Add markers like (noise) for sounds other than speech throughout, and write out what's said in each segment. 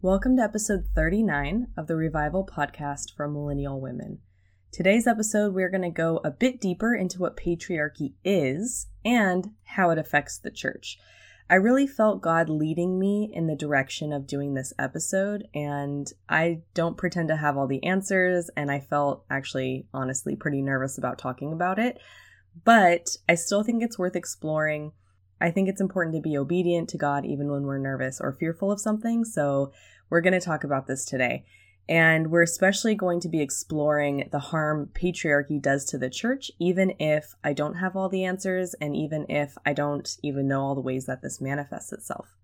Welcome to episode 39 of the Revival podcast for millennial women. Today's episode, we're going to go a bit deeper into what patriarchy is and how it affects the church. I really felt God leading me in the direction of doing this episode, and I don't pretend to have all the answers, and I felt actually, honestly, pretty nervous about talking about it. But I still think it's worth exploring. I think it's important to be obedient to God even when we're nervous or fearful of something. So, we're going to talk about this today. And we're especially going to be exploring the harm patriarchy does to the church, even if I don't have all the answers and even if I don't even know all the ways that this manifests itself.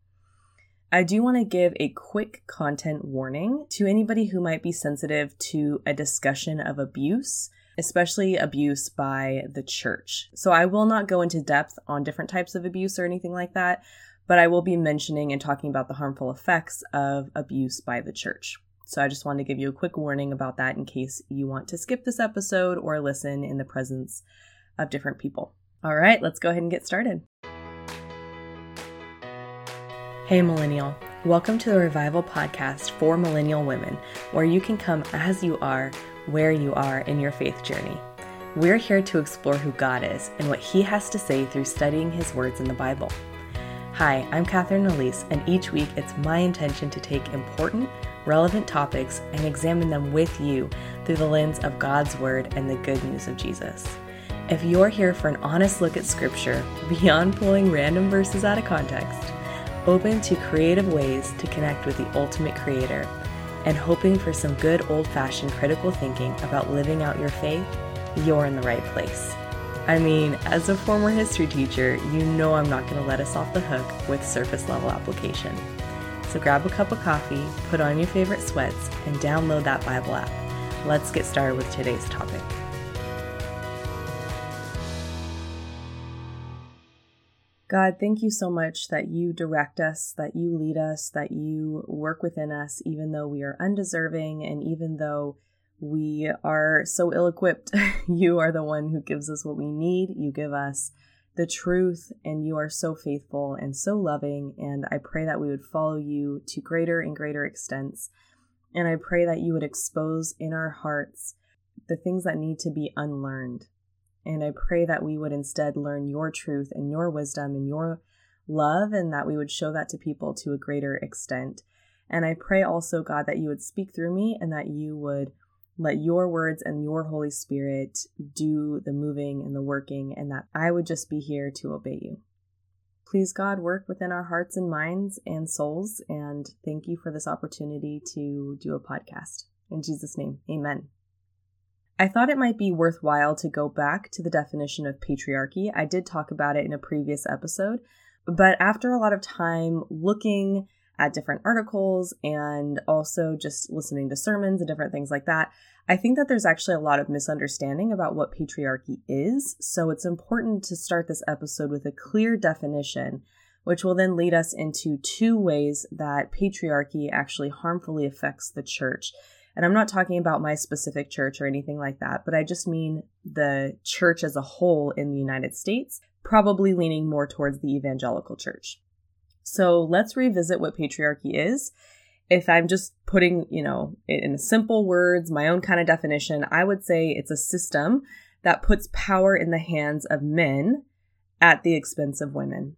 I do want to give a quick content warning to anybody who might be sensitive to a discussion of abuse, especially abuse by the church. So I will not go into depth on different types of abuse or anything like that, but I will be mentioning and talking about the harmful effects of abuse by the church. So I just wanted to give you a quick warning about that in case you want to skip this episode or listen in the presence of different people. All right, let's go ahead and get started. Hey, Millennial. Welcome to the Revival Podcast for Millennial Women, where you can come as you are, where you are in your faith journey. We're here to explore who God is and what He has to say through studying His words in the Bible. Hi, I'm Catherine Elise, and each week it's my intention to take important, relevant topics and examine them with you through the lens of God's Word and the good news of Jesus. If you're here for an honest look at Scripture, (laughs) beyond pulling random verses out of context, open to creative ways to connect with the ultimate Creator, and hoping for some good old fashioned critical thinking about living out your faith, you're in the right place. I mean, as a former history teacher, you know I'm not going to let us off the hook with surface level application. So grab a cup of coffee, put on your favorite sweats, and download that Bible app. Let's get started with today's topic. God, thank you so much that you direct us, that you lead us, that you work within us, even though we are undeserving and even though we are so ill equipped. (laughs) you are the one who gives us what we need. You give us the truth, and you are so faithful and so loving. And I pray that we would follow you to greater and greater extents. And I pray that you would expose in our hearts the things that need to be unlearned. And I pray that we would instead learn your truth and your wisdom and your love, and that we would show that to people to a greater extent. And I pray also, God, that you would speak through me and that you would let your words and your Holy Spirit do the moving and the working, and that I would just be here to obey you. Please, God, work within our hearts and minds and souls, and thank you for this opportunity to do a podcast. In Jesus' name, amen. I thought it might be worthwhile to go back to the definition of patriarchy. I did talk about it in a previous episode, but after a lot of time looking at different articles and also just listening to sermons and different things like that, I think that there's actually a lot of misunderstanding about what patriarchy is. So it's important to start this episode with a clear definition, which will then lead us into two ways that patriarchy actually harmfully affects the church. And I'm not talking about my specific church or anything like that, but I just mean the church as a whole in the United States, probably leaning more towards the evangelical church. So let's revisit what patriarchy is. If I'm just putting, you know, in simple words, my own kind of definition, I would say it's a system that puts power in the hands of men at the expense of women.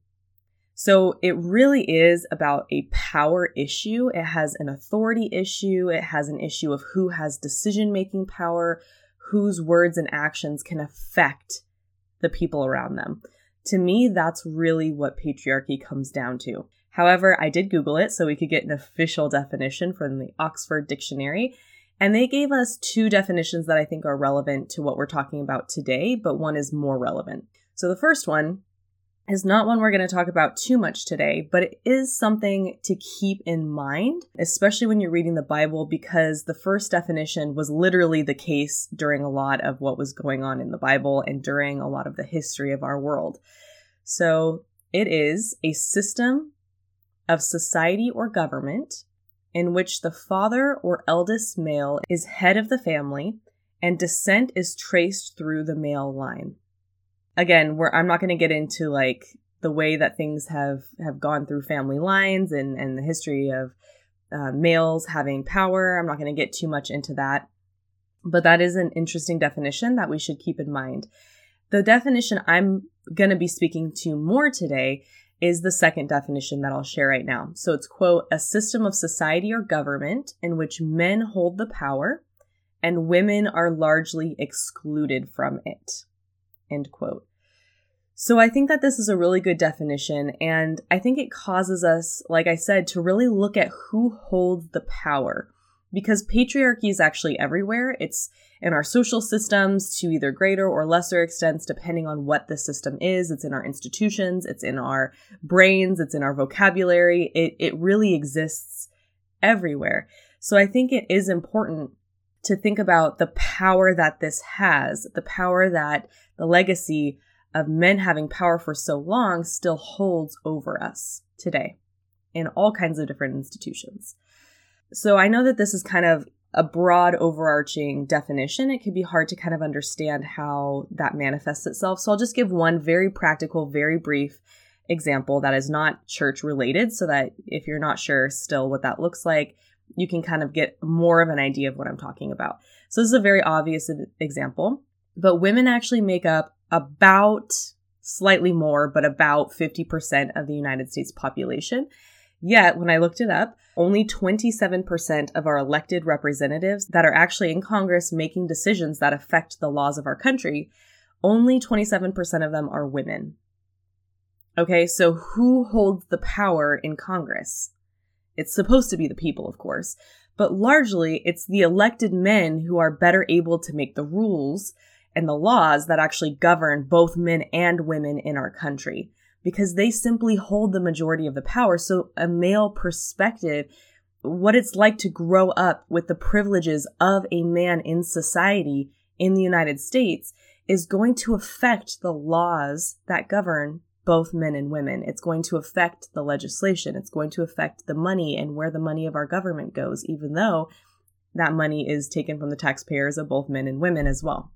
So it really is about a power issue. It has an authority issue. It has an issue of who has decision making power, whose words and actions can affect the people around them. To me, that's really what patriarchy comes down to. However, I did Google it so we could get an official definition from the Oxford Dictionary, and they gave us two definitions that I think are relevant to what we're talking about today, but one is more relevant. So the first one is not one we're going to talk about too much today, but it is something to keep in mind, especially when you're reading the Bible, because the first definition was literally the case during a lot of what was going on in the Bible and during a lot of the history of our world. So it is a system of society or government in which the father or eldest male is head of the family and descent is traced through the male line again, where I'm not going to get into like the way that things have have gone through family lines and and the history of uh, males having power. I'm not going to get too much into that, but that is an interesting definition that we should keep in mind. The definition I'm going to be speaking to more today is the second definition that I'll share right now. So it's quote, a system of society or government in which men hold the power and women are largely excluded from it. End quote. So I think that this is a really good definition, and I think it causes us, like I said, to really look at who holds the power. Because patriarchy is actually everywhere. It's in our social systems to either greater or lesser extents, depending on what the system is. It's in our institutions, it's in our brains, it's in our vocabulary. It, it really exists everywhere. So I think it is important to think about the power that this has, the power that the legacy of men having power for so long still holds over us today in all kinds of different institutions. So I know that this is kind of a broad overarching definition. It can be hard to kind of understand how that manifests itself. So I'll just give one very practical, very brief example that is not church related so that if you're not sure still what that looks like, you can kind of get more of an idea of what I'm talking about. So this is a very obvious example, but women actually make up about slightly more, but about 50% of the United States population. Yet, when I looked it up, only 27% of our elected representatives that are actually in Congress making decisions that affect the laws of our country, only 27% of them are women. Okay, so who holds the power in Congress? It's supposed to be the people, of course, but largely it's the elected men who are better able to make the rules and the laws that actually govern both men and women in our country because they simply hold the majority of the power. So, a male perspective, what it's like to grow up with the privileges of a man in society in the United States is going to affect the laws that govern both men and women. It's going to affect the legislation. It's going to affect the money and where the money of our government goes, even though that money is taken from the taxpayers of both men and women as well.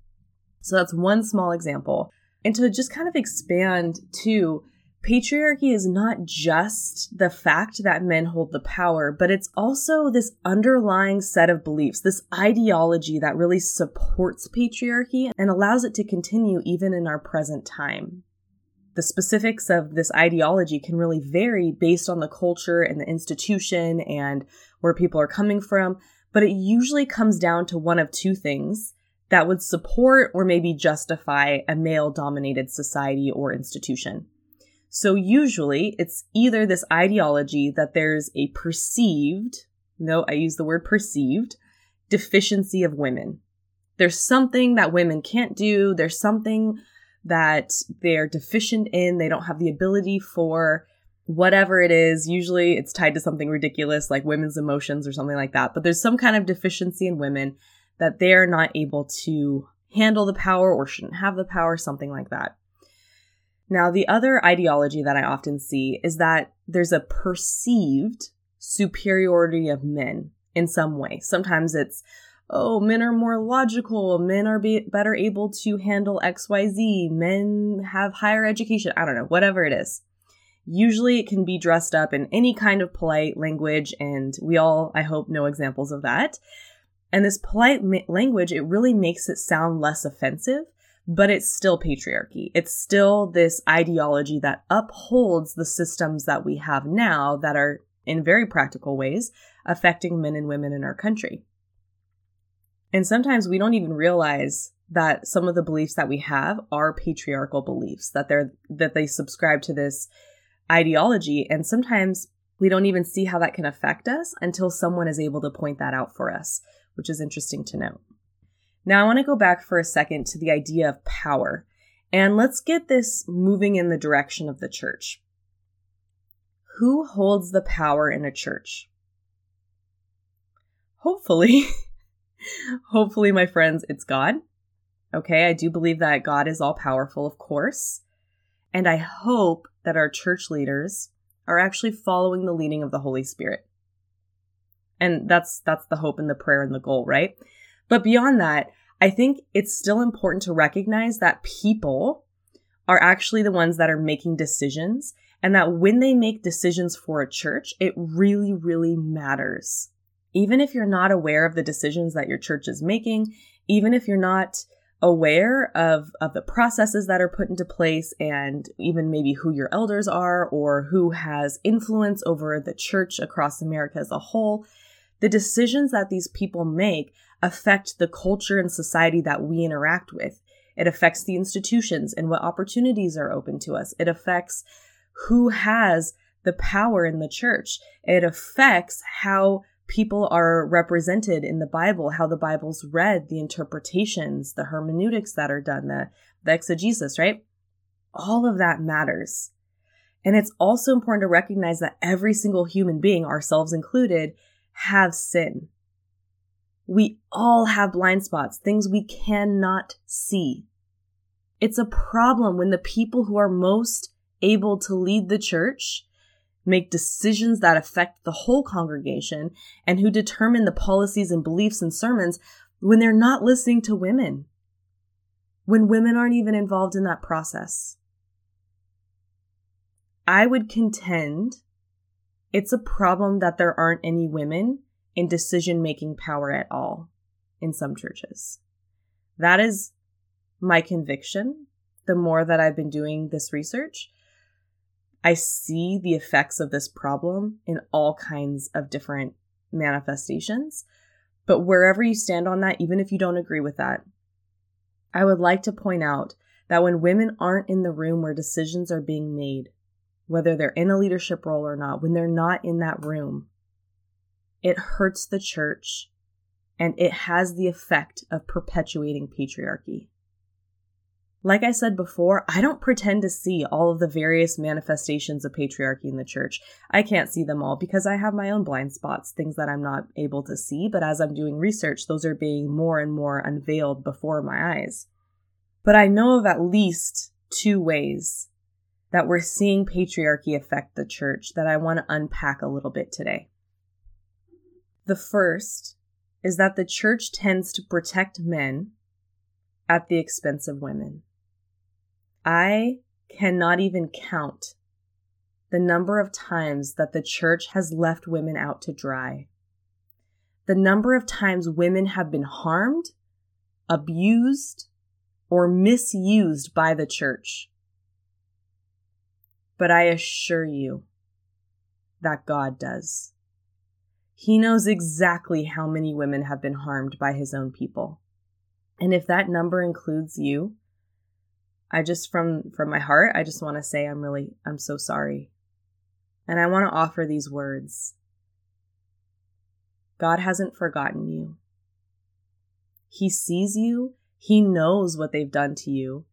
So that's one small example. And to just kind of expand to patriarchy is not just the fact that men hold the power, but it's also this underlying set of beliefs, this ideology that really supports patriarchy and allows it to continue even in our present time. The specifics of this ideology can really vary based on the culture and the institution and where people are coming from, but it usually comes down to one of two things that would support or maybe justify a male dominated society or institution. So usually it's either this ideology that there's a perceived, no, I use the word perceived, deficiency of women. There's something that women can't do. There's something that they're deficient in. They don't have the ability for whatever it is. Usually it's tied to something ridiculous like women's emotions or something like that. But there's some kind of deficiency in women that they're not able to handle the power or shouldn't have the power, something like that. Now, the other ideology that I often see is that there's a perceived superiority of men in some way. Sometimes it's, oh, men are more logical, men are be- better able to handle XYZ, men have higher education, I don't know, whatever it is. Usually it can be dressed up in any kind of polite language, and we all, I hope, know examples of that. And this polite ma- language, it really makes it sound less offensive, but it's still patriarchy. It's still this ideology that upholds the systems that we have now that are, in very practical ways, affecting men and women in our country. And sometimes we don't even realize that some of the beliefs that we have are patriarchal beliefs, that they're, that they subscribe to this ideology. And sometimes we don't even see how that can affect us until someone is able to point that out for us which is interesting to note. Now, I want to go back for a second to the idea of power, and let's get this moving in the direction of the church. Who holds the power in a church? Hopefully, (laughs) hopefully, my friends, it's God. Okay, I do believe that God is all powerful, of course. And I hope that our church leaders are actually following the leading of the Holy Spirit. And that's that's the hope and the prayer and the goal, right? But beyond that, I think it's still important to recognize that people are actually the ones that are making decisions and that when they make decisions for a church, it really, really matters. Even if you're not aware of the decisions that your church is making, even if you're not aware of, of the processes that are put into place and even maybe who your elders are or who has influence over the church across America as a whole, the decisions that these people make affect the culture and society that we interact with. It affects the institutions and what opportunities are open to us. It affects who has the power in the church. It affects how people are represented in the Bible, how the Bible's read, the interpretations, the hermeneutics that are done, the, the exegesis, right? All of that matters. And it's also important to recognize that every single human being, ourselves included, have sin. We all have blind spots, things we cannot see. It's a problem when the people who are most able to lead the church make decisions that affect the whole congregation and who determine the policies and beliefs and sermons when they're not listening to women, when women aren't even involved in that process. I would contend it's a problem that there aren't any women in decision making power at all in some churches. That is my conviction the more that I've been doing this research. I see the effects of this problem in all kinds of different manifestations. But wherever you stand on that, even if you don't agree with that, I would like to point out that when women aren't in the room where decisions are being made, whether they're in a leadership role or not, when they're not in that room, it hurts the church and it has the effect of perpetuating patriarchy. Like I said before, I don't pretend to see all of the various manifestations of patriarchy in the church. I can't see them all because I have my own blind spots, things that I'm not able to see, but as I'm doing research, those are being more and more unveiled before my eyes. But I know of at least two ways that we're seeing patriarchy affect the church that I want to unpack a little bit today. The first is that the church tends to protect men at the expense of women. I cannot even count the number of times that the church has left women out to dry. The number of times women have been harmed, abused, or misused by the church. But I assure you that God does. He knows exactly how many women have been harmed by his own people. And if that number includes you, I just from from my heart, I just want to say I'm really I'm so sorry. And I want to offer these words. God hasn't forgotten you. He sees you, he knows what they've done to you,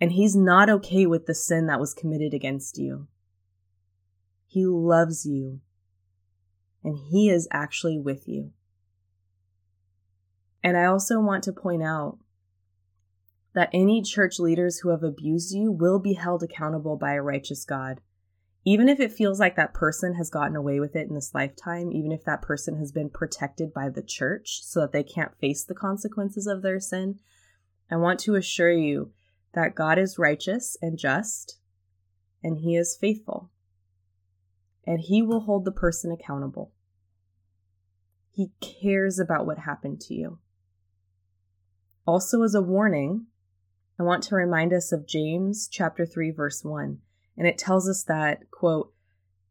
and he's not okay with the sin that was committed against you. He loves you, and he is actually with you. And I also want to point out that any church leaders who have abused you will be held accountable by a righteous God. Even if it feels like that person has gotten away with it in this lifetime, even if that person has been protected by the church so that they can't face the consequences of their sin, I want to assure you that God is righteous and just, and He is faithful, and He will hold the person accountable. He cares about what happened to you. Also, as a warning, I want to remind us of James chapter 3 verse 1, and it tells us that, quote,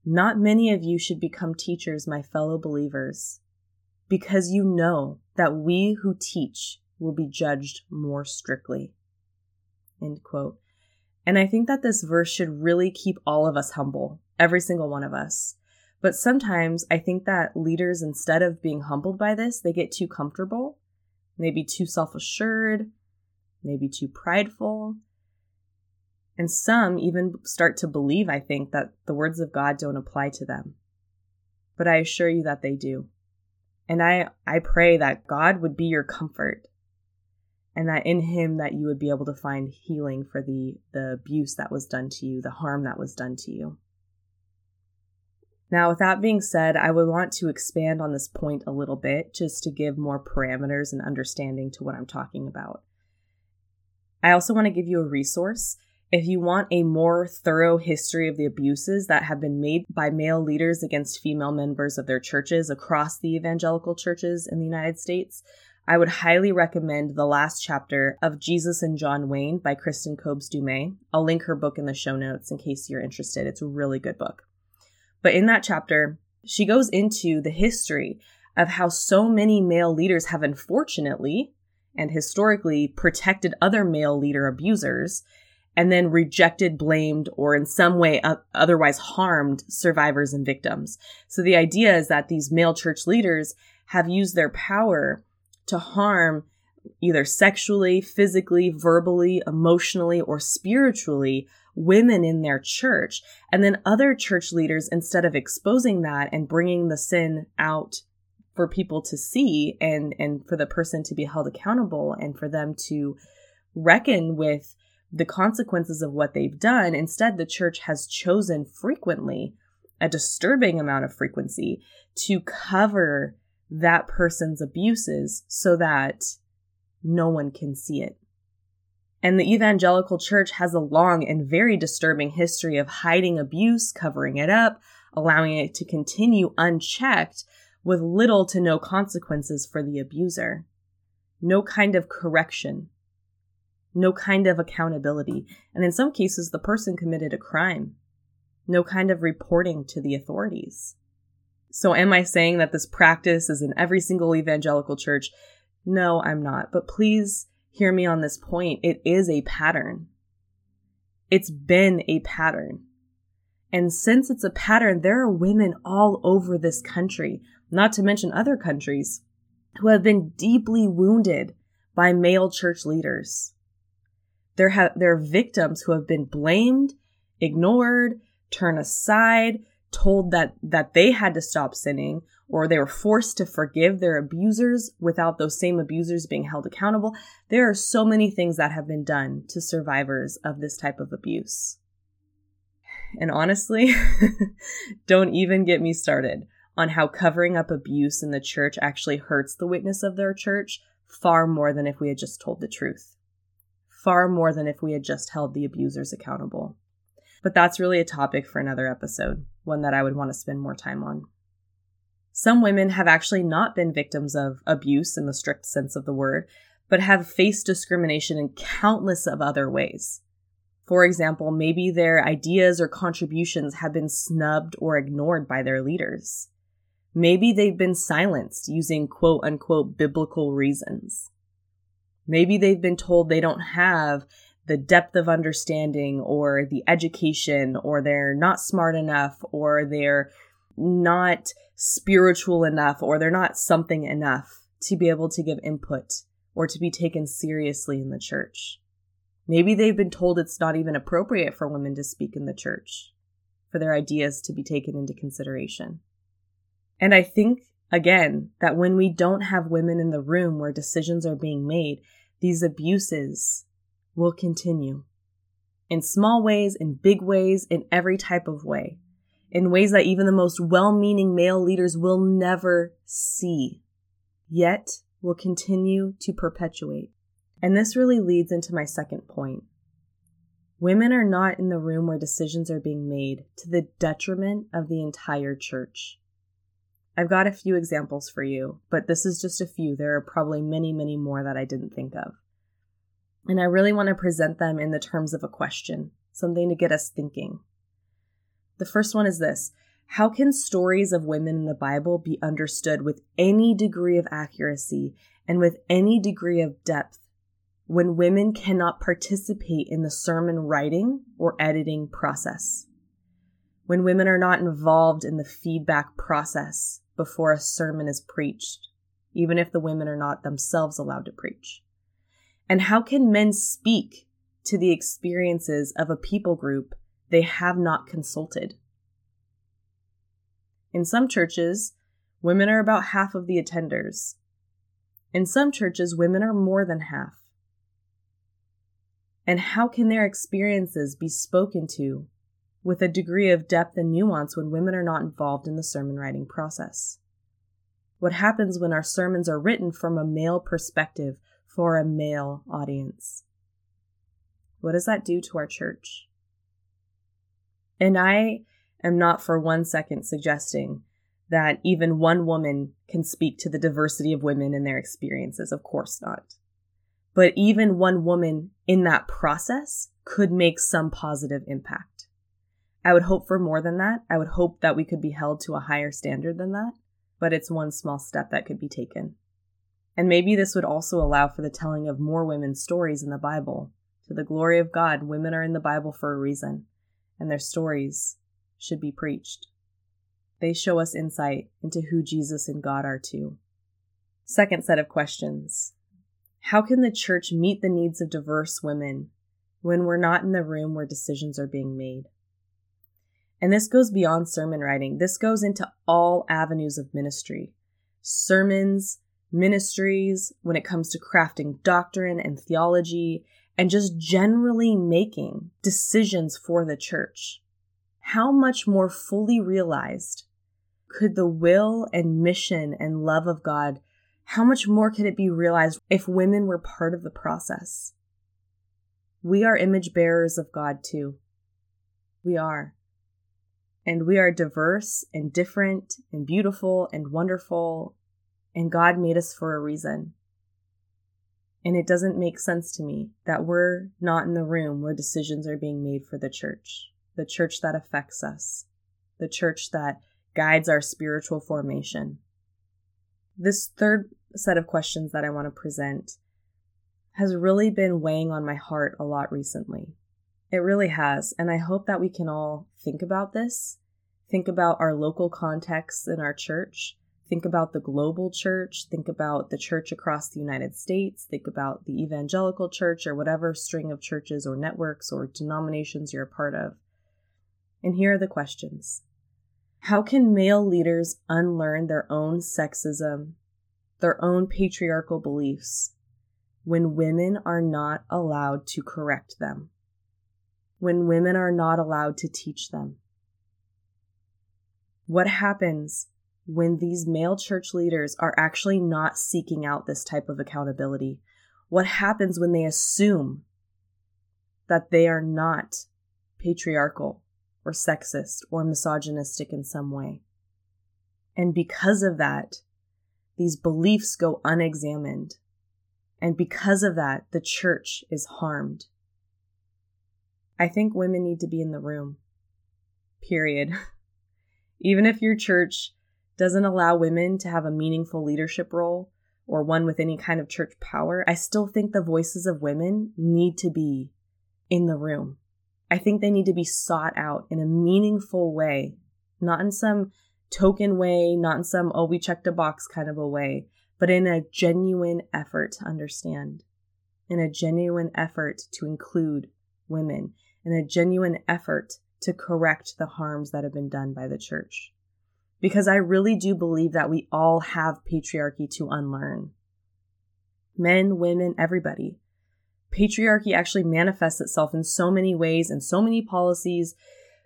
not many of you should become teachers, my fellow believers, because you know that we who teach will be judged more strictly. End quote. And I think that this verse should really keep all of us humble, every single one of us. But sometimes I think that leaders, instead of being humbled by this, they get too comfortable, maybe too self assured, maybe too prideful. And some even start to believe, I think, that the words of God don't apply to them. But I assure you that they do. And I, I pray that God would be your comfort and that in him that you would be able to find healing for the, the abuse that was done to you, the harm that was done to you. Now, with that being said, I would want to expand on this point a little bit just to give more parameters and understanding to what I'm talking about. I also want to give you a resource, If you want a more thorough history of the abuses that have been made by male leaders against female members of their churches across the evangelical churches in the United States, I would highly recommend the last chapter of Jesus and John Wayne by Kristen Kobes Du Mez. I'll link her book in the show notes in case you're interested. It's a really good book. But in that chapter, she goes into the history of how so many male leaders have unfortunately and historically protected other male leader abusers and then rejected, blamed, or in some way otherwise harmed survivors and victims. So the idea is that these male church leaders have used their power to harm either sexually, physically, verbally, emotionally, or spiritually women in their church. And then other church leaders, instead of exposing that and bringing the sin out for people to see and, and for the person to be held accountable and for them to reckon with the consequences of what they've done. Instead, the church has chosen frequently, a disturbing amount of frequency, to cover that person's abuses so that no one can see it. And the evangelical church has a long and very disturbing history of hiding abuse, covering it up, allowing it to continue unchecked with little to no consequences for the abuser. No kind of correction, no kind of accountability, and in some cases, the person committed a crime. No kind of reporting to the authorities. So, am I saying that this practice is in every single evangelical church? No, I'm not. But please hear me on this point. It is a pattern. It's been a pattern. And since it's a pattern, there are women all over this country, not to mention other countries, who have been deeply wounded by male church leaders. There, have, there are victims who have been blamed, ignored, turned aside, told that, that they had to stop sinning, or they were forced to forgive their abusers without those same abusers being held accountable. There are so many things that have been done to survivors of this type of abuse. And honestly, (laughs) don't even get me started on how covering up abuse in the church actually hurts the witness of their church far more than if we had just told the truth far more than if we had just held the abusers accountable. But that's really a topic for another episode, one that I would want to spend more time on. Some women have actually not been victims of abuse in the strict sense of the word, but have faced discrimination in countless of other ways. For example, maybe their ideas or contributions have been snubbed or ignored by their leaders. Maybe they've been silenced using quote unquote biblical reasons. Maybe they've been told they don't have the depth of understanding or the education or they're not smart enough or they're not spiritual enough or they're not something enough to be able to give input or to be taken seriously in the church. Maybe they've been told it's not even appropriate for women to speak in the church, for their ideas to be taken into consideration. And I think Again, that when we don't have women in the room where decisions are being made, these abuses will continue. In small ways, in big ways, in every type of way. In ways that even the most well meaning male leaders will never see, yet will continue to perpetuate. And this really leads into my second point. Women are not in the room where decisions are being made to the detriment of the entire church. I've got a few examples for you, but this is just a few. There are probably many, many more that I didn't think of. And I really want to present them in the terms of a question, something to get us thinking. The first one is this How can stories of women in the Bible be understood with any degree of accuracy and with any degree of depth when women cannot participate in the sermon writing or editing process? When women are not involved in the feedback process before a sermon is preached, even if the women are not themselves allowed to preach? And how can men speak to the experiences of a people group they have not consulted? In some churches, women are about half of the attenders. In some churches, women are more than half. And how can their experiences be spoken to with a degree of depth and nuance when women are not involved in the sermon writing process. What happens when our sermons are written from a male perspective for a male audience? What does that do to our church? And I am not for one second suggesting that even one woman can speak to the diversity of women and their experiences. Of course not. But even one woman in that process could make some positive impact. I would hope for more than that. I would hope that we could be held to a higher standard than that, but it's one small step that could be taken. And maybe this would also allow for the telling of more women's stories in the Bible. To the glory of God, women are in the Bible for a reason, and their stories should be preached. They show us insight into who Jesus and God are too. Second set of questions How can the church meet the needs of diverse women when we're not in the room where decisions are being made? And this goes beyond sermon writing. This goes into all avenues of ministry sermons, ministries, when it comes to crafting doctrine and theology, and just generally making decisions for the church. How much more fully realized could the will and mission and love of God, how much more could it be realized if women were part of the process? We are image bearers of God too. We are. And we are diverse and different and beautiful and wonderful, and God made us for a reason. And it doesn't make sense to me that we're not in the room where decisions are being made for the church, the church that affects us, the church that guides our spiritual formation. This third set of questions that I want to present has really been weighing on my heart a lot recently. It really has, and I hope that we can all think about this, think about our local context in our church, think about the global church, think about the church across the United States, think about the evangelical church or whatever string of churches or networks or denominations you're a part of. And here are the questions how can male leaders unlearn their own sexism, their own patriarchal beliefs, when women are not allowed to correct them? When women are not allowed to teach them? What happens when these male church leaders are actually not seeking out this type of accountability? What happens when they assume that they are not patriarchal? or sexist or misogynistic in some way. And because of that, these beliefs go unexamined. And because of that, the church is harmed. I think women need to be in the room. Period. (laughs) Even if your church doesn't allow women to have a meaningful leadership role or one with any kind of church power, I still think the voices of women need to be in the room. I think they need to be sought out in a meaningful way, not in some token way, not in some, oh, we checked a box kind of a way, but in a genuine effort to understand, in a genuine effort to include women, in a genuine effort to correct the harms that have been done by the church. Because I really do believe that we all have patriarchy to unlearn. Men, women, everybody patriarchy actually manifests itself in so many ways and so many policies,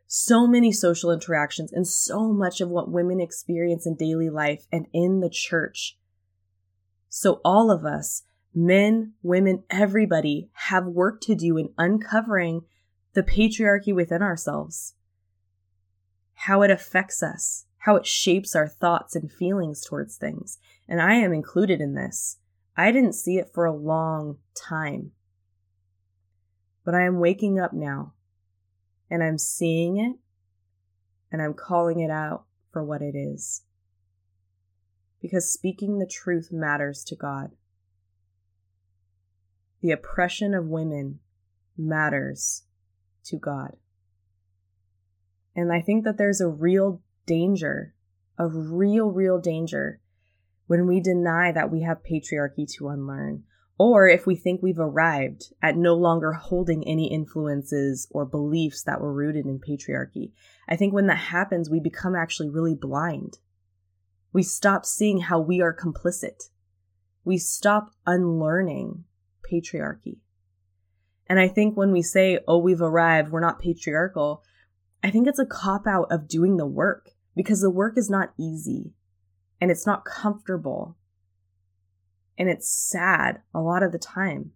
so many social interactions, and so much of what women experience in daily life and in the church. So, all of us, men, women, everybody, have work to do in uncovering the patriarchy within ourselves, how it affects us, how it shapes our thoughts and feelings towards things. And I am included in this. I didn't see it for a long time. But I am waking up now and I'm seeing it and I'm calling it out for what it is. Because speaking the truth matters to God. The oppression of women matters to God. And I think that there's a real danger, a real, real danger when we deny that we have patriarchy to unlearn, or if we think we've arrived at no longer holding any influences or beliefs that were rooted in patriarchy. I think when that happens, we become actually really blind. We stop seeing how we are complicit. We stop unlearning patriarchy. And I think when we say, oh, we've arrived, we're not patriarchal, I think it's a cop out of doing the work because the work is not easy and it's not comfortable and it's sad a lot of the time.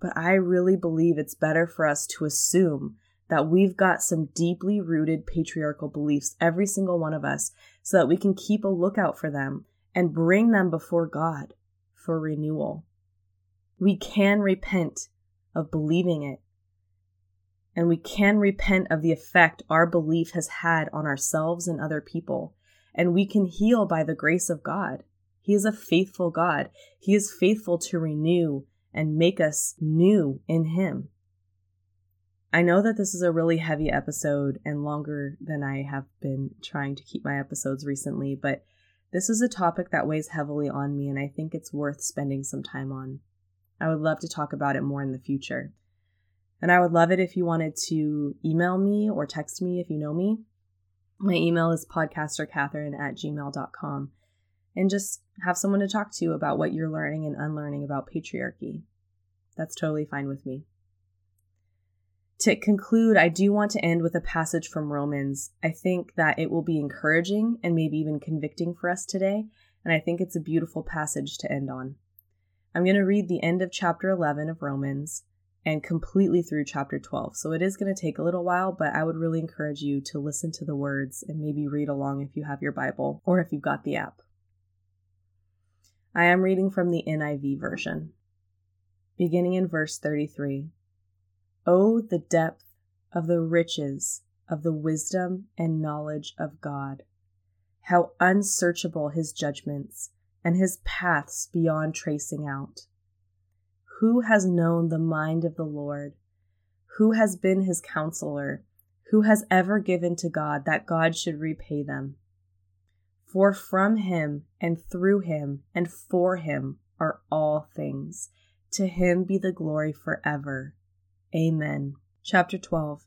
but I really believe it's better for us to assume that we've got some deeply rooted patriarchal beliefs, every single one of us, so that we can keep a lookout for them and bring them before God for renewal. We can repent of believing it, and we can repent of the effect our belief has had on ourselves and other people, and we can heal by the grace of God. He is a faithful God. He is faithful to renew and make us new in Him. I know that this is a really heavy episode and longer than I have been trying to keep my episodes recently, but this is a topic that weighs heavily on me and I think it's worth spending some time on. I would love to talk about it more in the future. And I would love it if you wanted to email me or text me if you know me. My email is podcastercatherine at gmail.com and just have someone to talk to about what you're learning and unlearning about patriarchy. That's totally fine with me. To conclude, I do want to end with a passage from Romans. I think that it will be encouraging and maybe even convicting for us today, and I think it's a beautiful passage to end on. I'm going to read the end of chapter 11 of Romans and completely through chapter 12. So it is going to take a little while, but I would really encourage you to listen to the words and maybe read along if you have your Bible or if you've got the app. I am reading from the NIV version, beginning in verse 33. Oh, the depth of the riches of the wisdom and knowledge of God! How unsearchable his judgments, and his paths beyond tracing out! Who has known the mind of the Lord? Who has been his counselor? Who has ever given to God that God should repay them? For from him, and through him, and for him are all things. To him be the glory forever. Amen. Chapter 12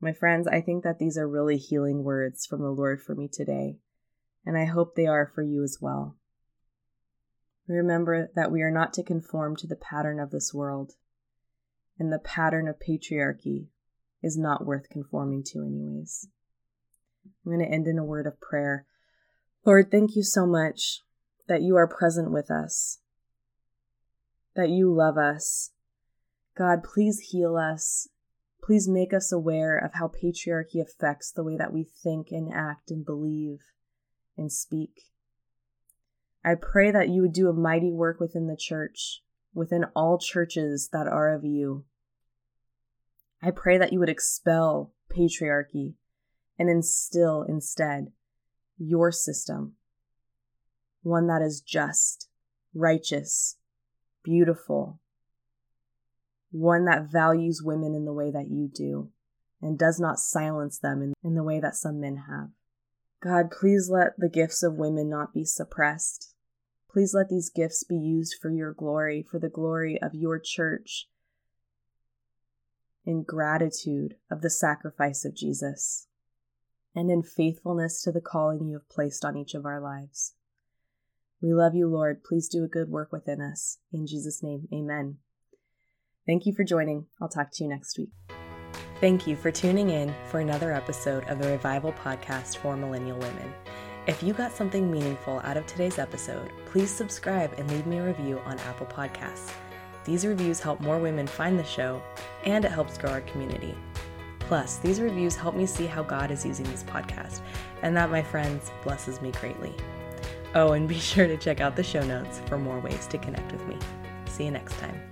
My friends, I think that these are really healing words from the Lord for me today, and I hope they are for you as well. Remember that we are not to conform to the pattern of this world, and the pattern of patriarchy is not worth conforming to, anyways. I'm going to end in a word of prayer. Lord, thank you so much that you are present with us, that you love us. God, please heal us Please make us aware of how patriarchy affects the way that we think and act and believe and speak. I pray that you would do a mighty work within the church, within all churches that are of you. I pray that you would expel patriarchy and instill instead your system, one that is just, righteous, beautiful, one that values women in the way that you do and does not silence them in, in the way that some men have. God, please let the gifts of women not be suppressed. Please let these gifts be used for your glory, for the glory of your church, in gratitude of the sacrifice of Jesus, and in faithfulness to the calling you have placed on each of our lives. We love you, Lord. Please do a good work within us. In Jesus' name, amen. Thank you for joining. I'll talk to you next week. Thank you for tuning in for another episode of the Revival Podcast for Millennial Women. If you got something meaningful out of today's episode, please subscribe and leave me a review on Apple Podcasts. These reviews help more women find the show, and it helps grow our community. Plus, these reviews help me see how God is using this podcast, and that, my friends, blesses me greatly. Oh, and be (laughs) sure to check out the show notes for more ways to connect with me. See you next time.